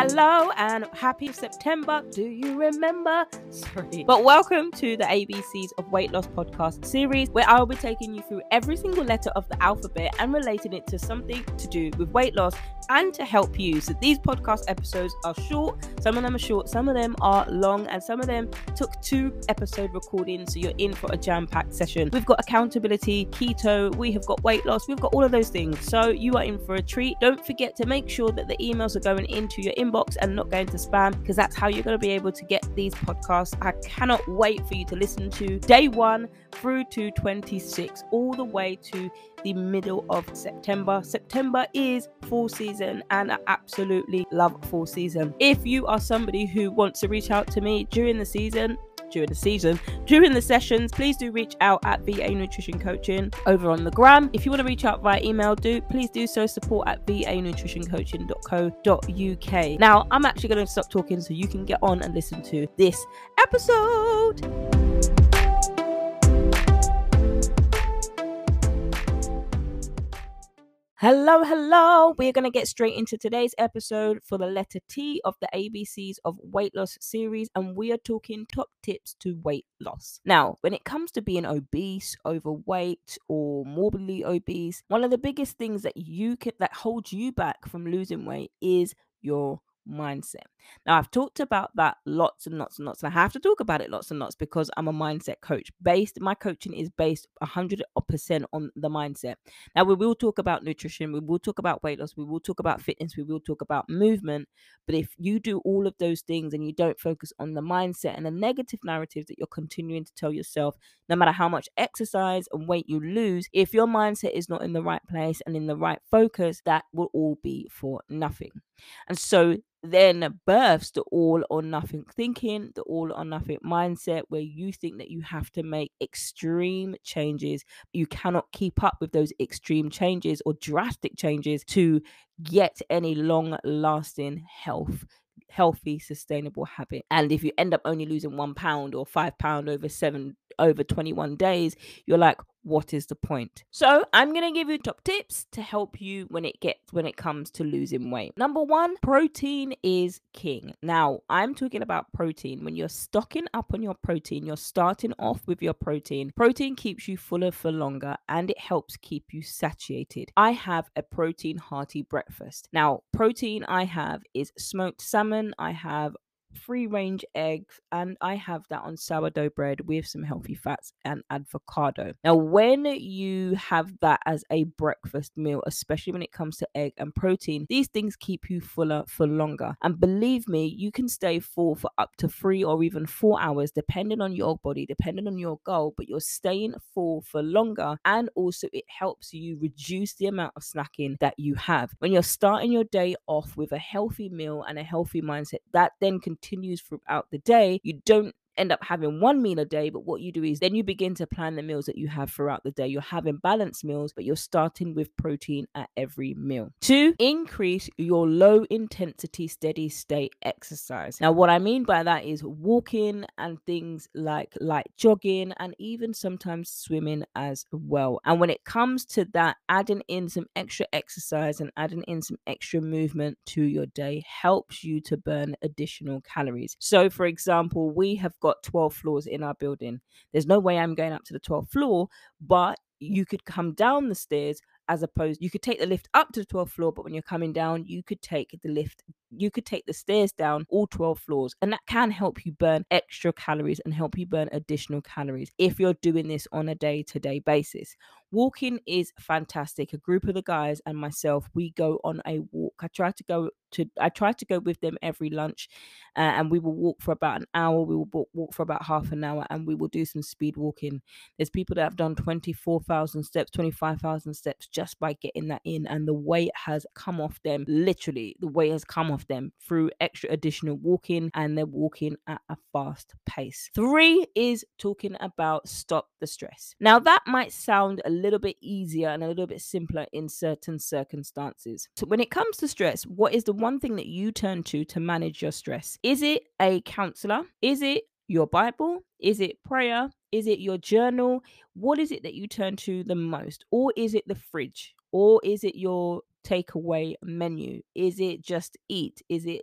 Hello and happy September. Do you remember? Sorry. But welcome to the ABCs of Weight Loss podcast series, where I will be taking you through every single letter of the alphabet and relating it to something to do with weight loss and to help you. So these podcast episodes are short, some of them are short, some of them are long, and some of them took two episode recordings. So you're in for a jam packed session. We've got accountability, keto, we have got weight loss, we've got all of those things. So you are in for a treat. Don't forget to make sure that the emails are going into your inbox and not going to spam because that's how you're going to be able to get these podcasts. I cannot wait for you to listen to day one through to 26, all the way to the middle of September. September is fall season, and I absolutely love fall season. If you are somebody who wants to reach out to me during the season, during the season. During the sessions, please do reach out at VA Nutrition Coaching over on the gram. If you want to reach out via email, do please do so. Support at vanutritioncoaching.co.uk. Now, I'm actually going to stop talking so you can get on and listen to this episode. Hello, hello. We're going to get straight into today's episode for the letter T of the ABCs of weight loss series, and we are talking top tips to weight loss. Now, when it comes to being obese, overweight, or morbidly obese, one of the biggest things that you can that holds you back from losing weight is your mindset. Now, I've talked about that lots and lots and lots, and I have to talk about it lots and lots because I'm a mindset coach. Based, my coaching is based 100% on the mindset. Now, we will talk about nutrition, we will talk about weight loss, we will talk about fitness, we will talk about movement. But if you do all of those things and you don't focus on the mindset and the negative narratives that you're continuing to tell yourself, no matter how much exercise and weight you lose, if your mindset is not in the right place and in the right focus, that will all be for nothing. And so then births the all or nothing thinking, the all or nothing mindset, where you think that you have to make extreme changes. You cannot keep up with those extreme changes or drastic changes to get any long lasting health healthy sustainable habit and if you end up only losing one pound or five pound over seven over 21 days you're like what is the point? So I'm gonna give you top tips to help you when it gets when it comes to losing weight. Number one, protein is king. Now I'm talking about protein. When you're stocking up on your protein, you're starting off with your protein. Protein keeps you fuller for longer and it helps keep you satiated. I have a protein hearty breakfast. Now, protein I have is smoked salmon, I have free range eggs, and I have that on sourdough bread with some healthy fats and avocado. Now, when you have that as a breakfast meal, especially when it comes to egg and protein, these things keep you fuller for longer. And believe me, you can stay full for up to three or even four hours, depending on your body, depending on your goal, but you're staying full for longer. And also, it helps you reduce the amount of snacking that you have. When you're starting your day off with a healthy meal and a healthy mindset, that then can continues throughout the day, you don't end up having one meal a day, but what you do is then you begin to plan the meals that you have throughout the day. You're having balanced meals, but you're starting with protein at every meal. Two, increase your low intensity, steady state exercise. Now, what I mean by that is walking and things like light jogging and even sometimes swimming as well. And when it comes to that, adding in some extra exercise and adding in some extra movement to your day helps you to burn additional calories. So, for example, we have got got 12 floors in our building. There's no way I'm going up to the 12th floor, but you could come down the stairs as opposed you could take the lift up to the 12th floor but when you're coming down you could take the lift you could take the stairs down all 12 floors and that can help you burn extra calories and help you burn additional calories if you're doing this on a day-to-day basis walking is fantastic a group of the guys and myself we go on a walk i try to go to I try to go with them every lunch, uh, and we will walk for about an hour. We will walk, for about half an hour, and we will do some speed walking. There's people that have done twenty four thousand steps, twenty five thousand steps just by getting that in, and the weight has come off them. Literally, the weight has come off them through extra additional walking, and they're walking at a fast pace. Three is talking about stop the stress. Now that might sound a little bit easier and a little bit simpler in certain circumstances. So when it comes to stress, what is the one thing that you turn to to manage your stress? Is it a counselor? Is it your Bible? Is it prayer? Is it your journal? What is it that you turn to the most? Or is it the fridge? Or is it your takeaway menu? Is it just eat? Is it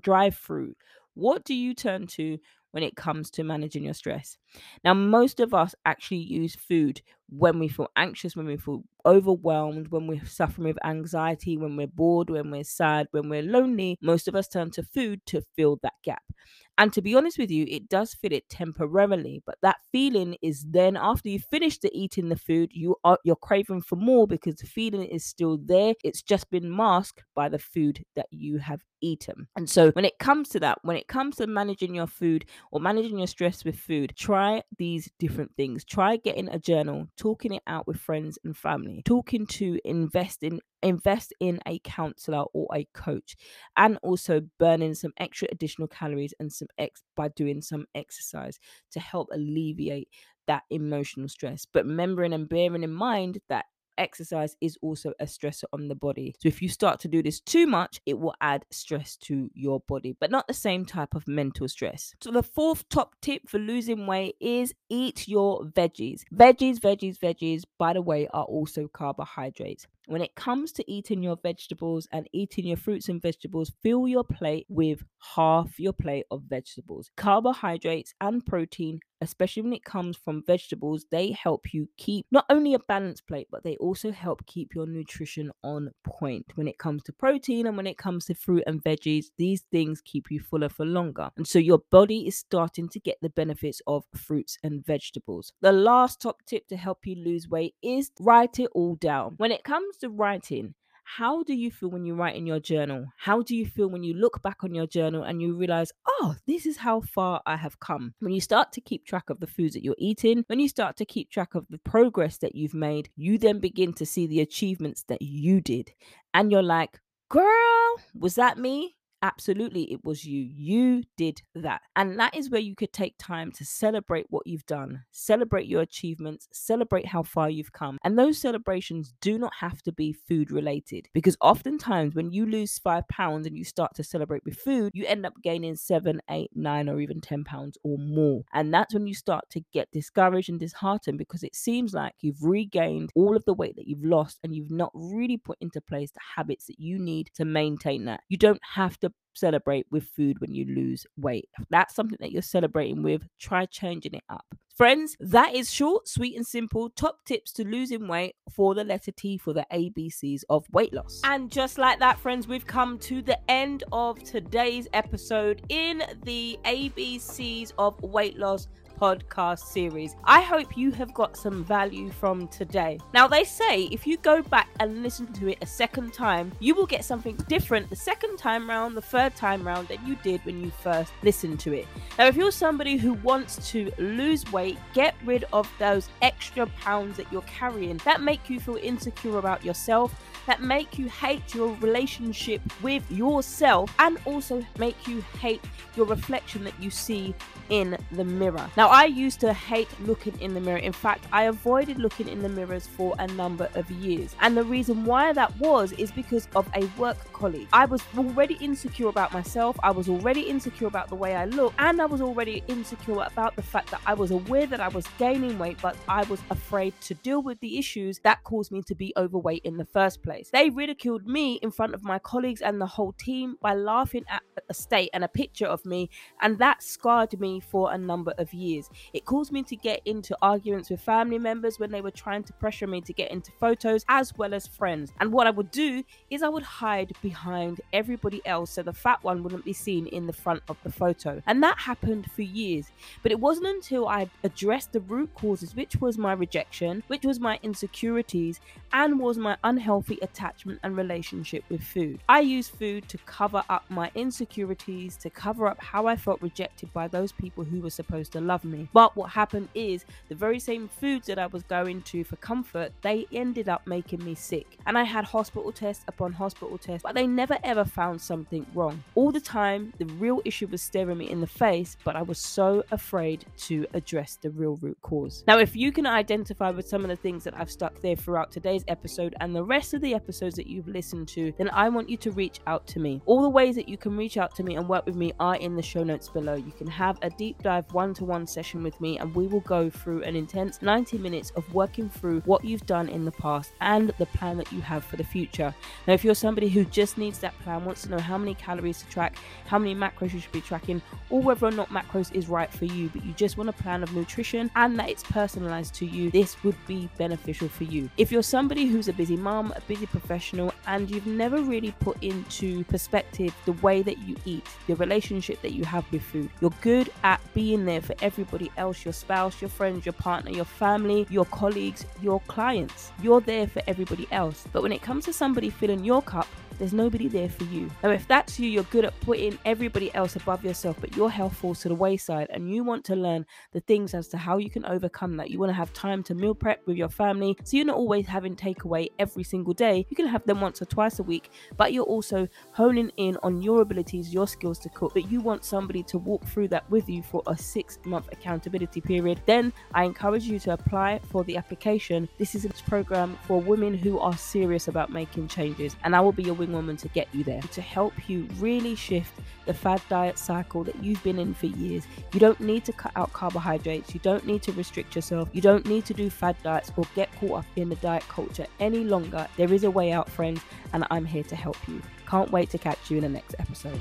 drive through? What do you turn to when it comes to managing your stress? Now, most of us actually use food when we feel anxious, when we feel overwhelmed, when we're suffering with anxiety, when we're bored, when we're sad, when we're lonely. Most of us turn to food to fill that gap. And to be honest with you, it does fill it temporarily, but that feeling is then after you finish the eating the food, you are you're craving for more because the feeling is still there. It's just been masked by the food that you have eaten. And so when it comes to that, when it comes to managing your food or managing your stress with food, try these different things. Try getting a journal, talking it out with friends and family, talking to invest in invest in a counselor or a coach and also burning some extra additional calories and some ex by doing some exercise to help alleviate that emotional stress. But remembering and bearing in mind that exercise is also a stressor on the body. So if you start to do this too much, it will add stress to your body, but not the same type of mental stress. So the fourth top tip for losing weight is eat your veggies. Veggies, veggies, veggies, by the way, are also carbohydrates. When it comes to eating your vegetables and eating your fruits and vegetables, fill your plate with half your plate of vegetables. Carbohydrates and protein, especially when it comes from vegetables, they help you keep not only a balanced plate, but they also help keep your nutrition on point. When it comes to protein and when it comes to fruit and veggies, these things keep you fuller for longer. And so your body is starting to get the benefits of fruits and vegetables. The last top tip to help you lose weight is write it all down. When it comes to writing, how do you feel when you write in your journal? How do you feel when you look back on your journal and you realize, oh, this is how far I have come? When you start to keep track of the foods that you're eating, when you start to keep track of the progress that you've made, you then begin to see the achievements that you did. And you're like, girl, was that me? Absolutely, it was you. You did that. And that is where you could take time to celebrate what you've done, celebrate your achievements, celebrate how far you've come. And those celebrations do not have to be food related because oftentimes when you lose five pounds and you start to celebrate with food, you end up gaining seven, eight, nine, or even 10 pounds or more. And that's when you start to get discouraged and disheartened because it seems like you've regained all of the weight that you've lost and you've not really put into place the habits that you need to maintain that. You don't have to celebrate with food when you lose weight. If that's something that you're celebrating with, try changing it up. Friends, that is short, sweet, and simple top tips to losing weight for the letter T for the ABCs of weight loss. And just like that, friends, we've come to the end of today's episode in the ABCs of weight loss podcast series. I hope you have got some value from today. Now, they say if you go back and listen to it a second time, you will get something different the second time round, the third time round than you did when you first listened to it. Now, if you're somebody who wants to lose weight, get rid of those extra pounds that you're carrying that make you feel insecure about yourself that make you hate your relationship with yourself and also make you hate your reflection that you see in the mirror. Now, I used to hate looking in the mirror. In fact, I avoided looking in the mirrors for a number of years. And the reason why that was is because of a work colleague. I was already insecure about myself, I was already insecure about the way I look, and I was already insecure about the fact that I was aware that I was gaining weight, but I was afraid to deal with the issues that caused me to be overweight in the first place. They ridiculed me in front of my colleagues and the whole team by laughing at a state and a picture of me, and that scarred me for a number of years. It caused me to get into arguments with family members when they were trying to pressure me to get into photos as well as friends. And what I would do is I would hide behind everybody else so the fat one wouldn't be seen in the front of the photo. And that happened for years. But it wasn't until I addressed the root causes, which was my rejection, which was my insecurities, and was my unhealthy attachment and relationship with food. I used food to cover up my insecurities, to cover up how I felt rejected by those people people who were supposed to love me. But what happened is the very same foods that I was going to for comfort, they ended up making me sick. And I had hospital tests upon hospital tests, but they never ever found something wrong. All the time, the real issue was staring me in the face, but I was so afraid to address the real root cause. Now, if you can identify with some of the things that I've stuck there throughout today's episode and the rest of the episodes that you've listened to, then I want you to reach out to me. All the ways that you can reach out to me and work with me are in the show notes below. You can have a deep dive one to one session with me, and we will go through an intense 90 minutes of working through what you've done in the past and the plan that you have for the future. Now, if you're somebody who just needs that plan, wants to know how many calories to track, how many macros you should be tracking, or whether or not macros is right for you, but you just want a plan of nutrition and that it's personalized to you, this would be beneficial for you. If you're somebody who's a busy mom, a busy professional, and you've never really put into perspective the way that you eat, your relationship that you have with food, you're good at being there for everybody else your spouse, your friends, your partner, your family, your colleagues, your clients. You're there for everybody else. But when it comes to somebody filling your cup, there's nobody there for you. Now, if that's you, you're good at putting everybody else above yourself, but your health falls to the wayside, and you want to learn the things as to how you can overcome that. You want to have time to meal prep with your family, so you're not always having takeaway every single day. You can have them once or twice a week, but you're also honing in on your abilities, your skills to cook. But you want somebody to walk through that with you for a six month accountability period. Then I encourage you to apply for the application. This is a program for women who are serious about making changes, and I will be your wing woman to get you there, to help you really shift the fad diet cycle that you've been in for years. You don't need to cut out carbohydrates, you don't need to restrict yourself, you don't need to do fad diets or get caught up in the diet culture any longer. There is a way out, friends, and I'm here to help you. Can't wait to catch you in the next episode.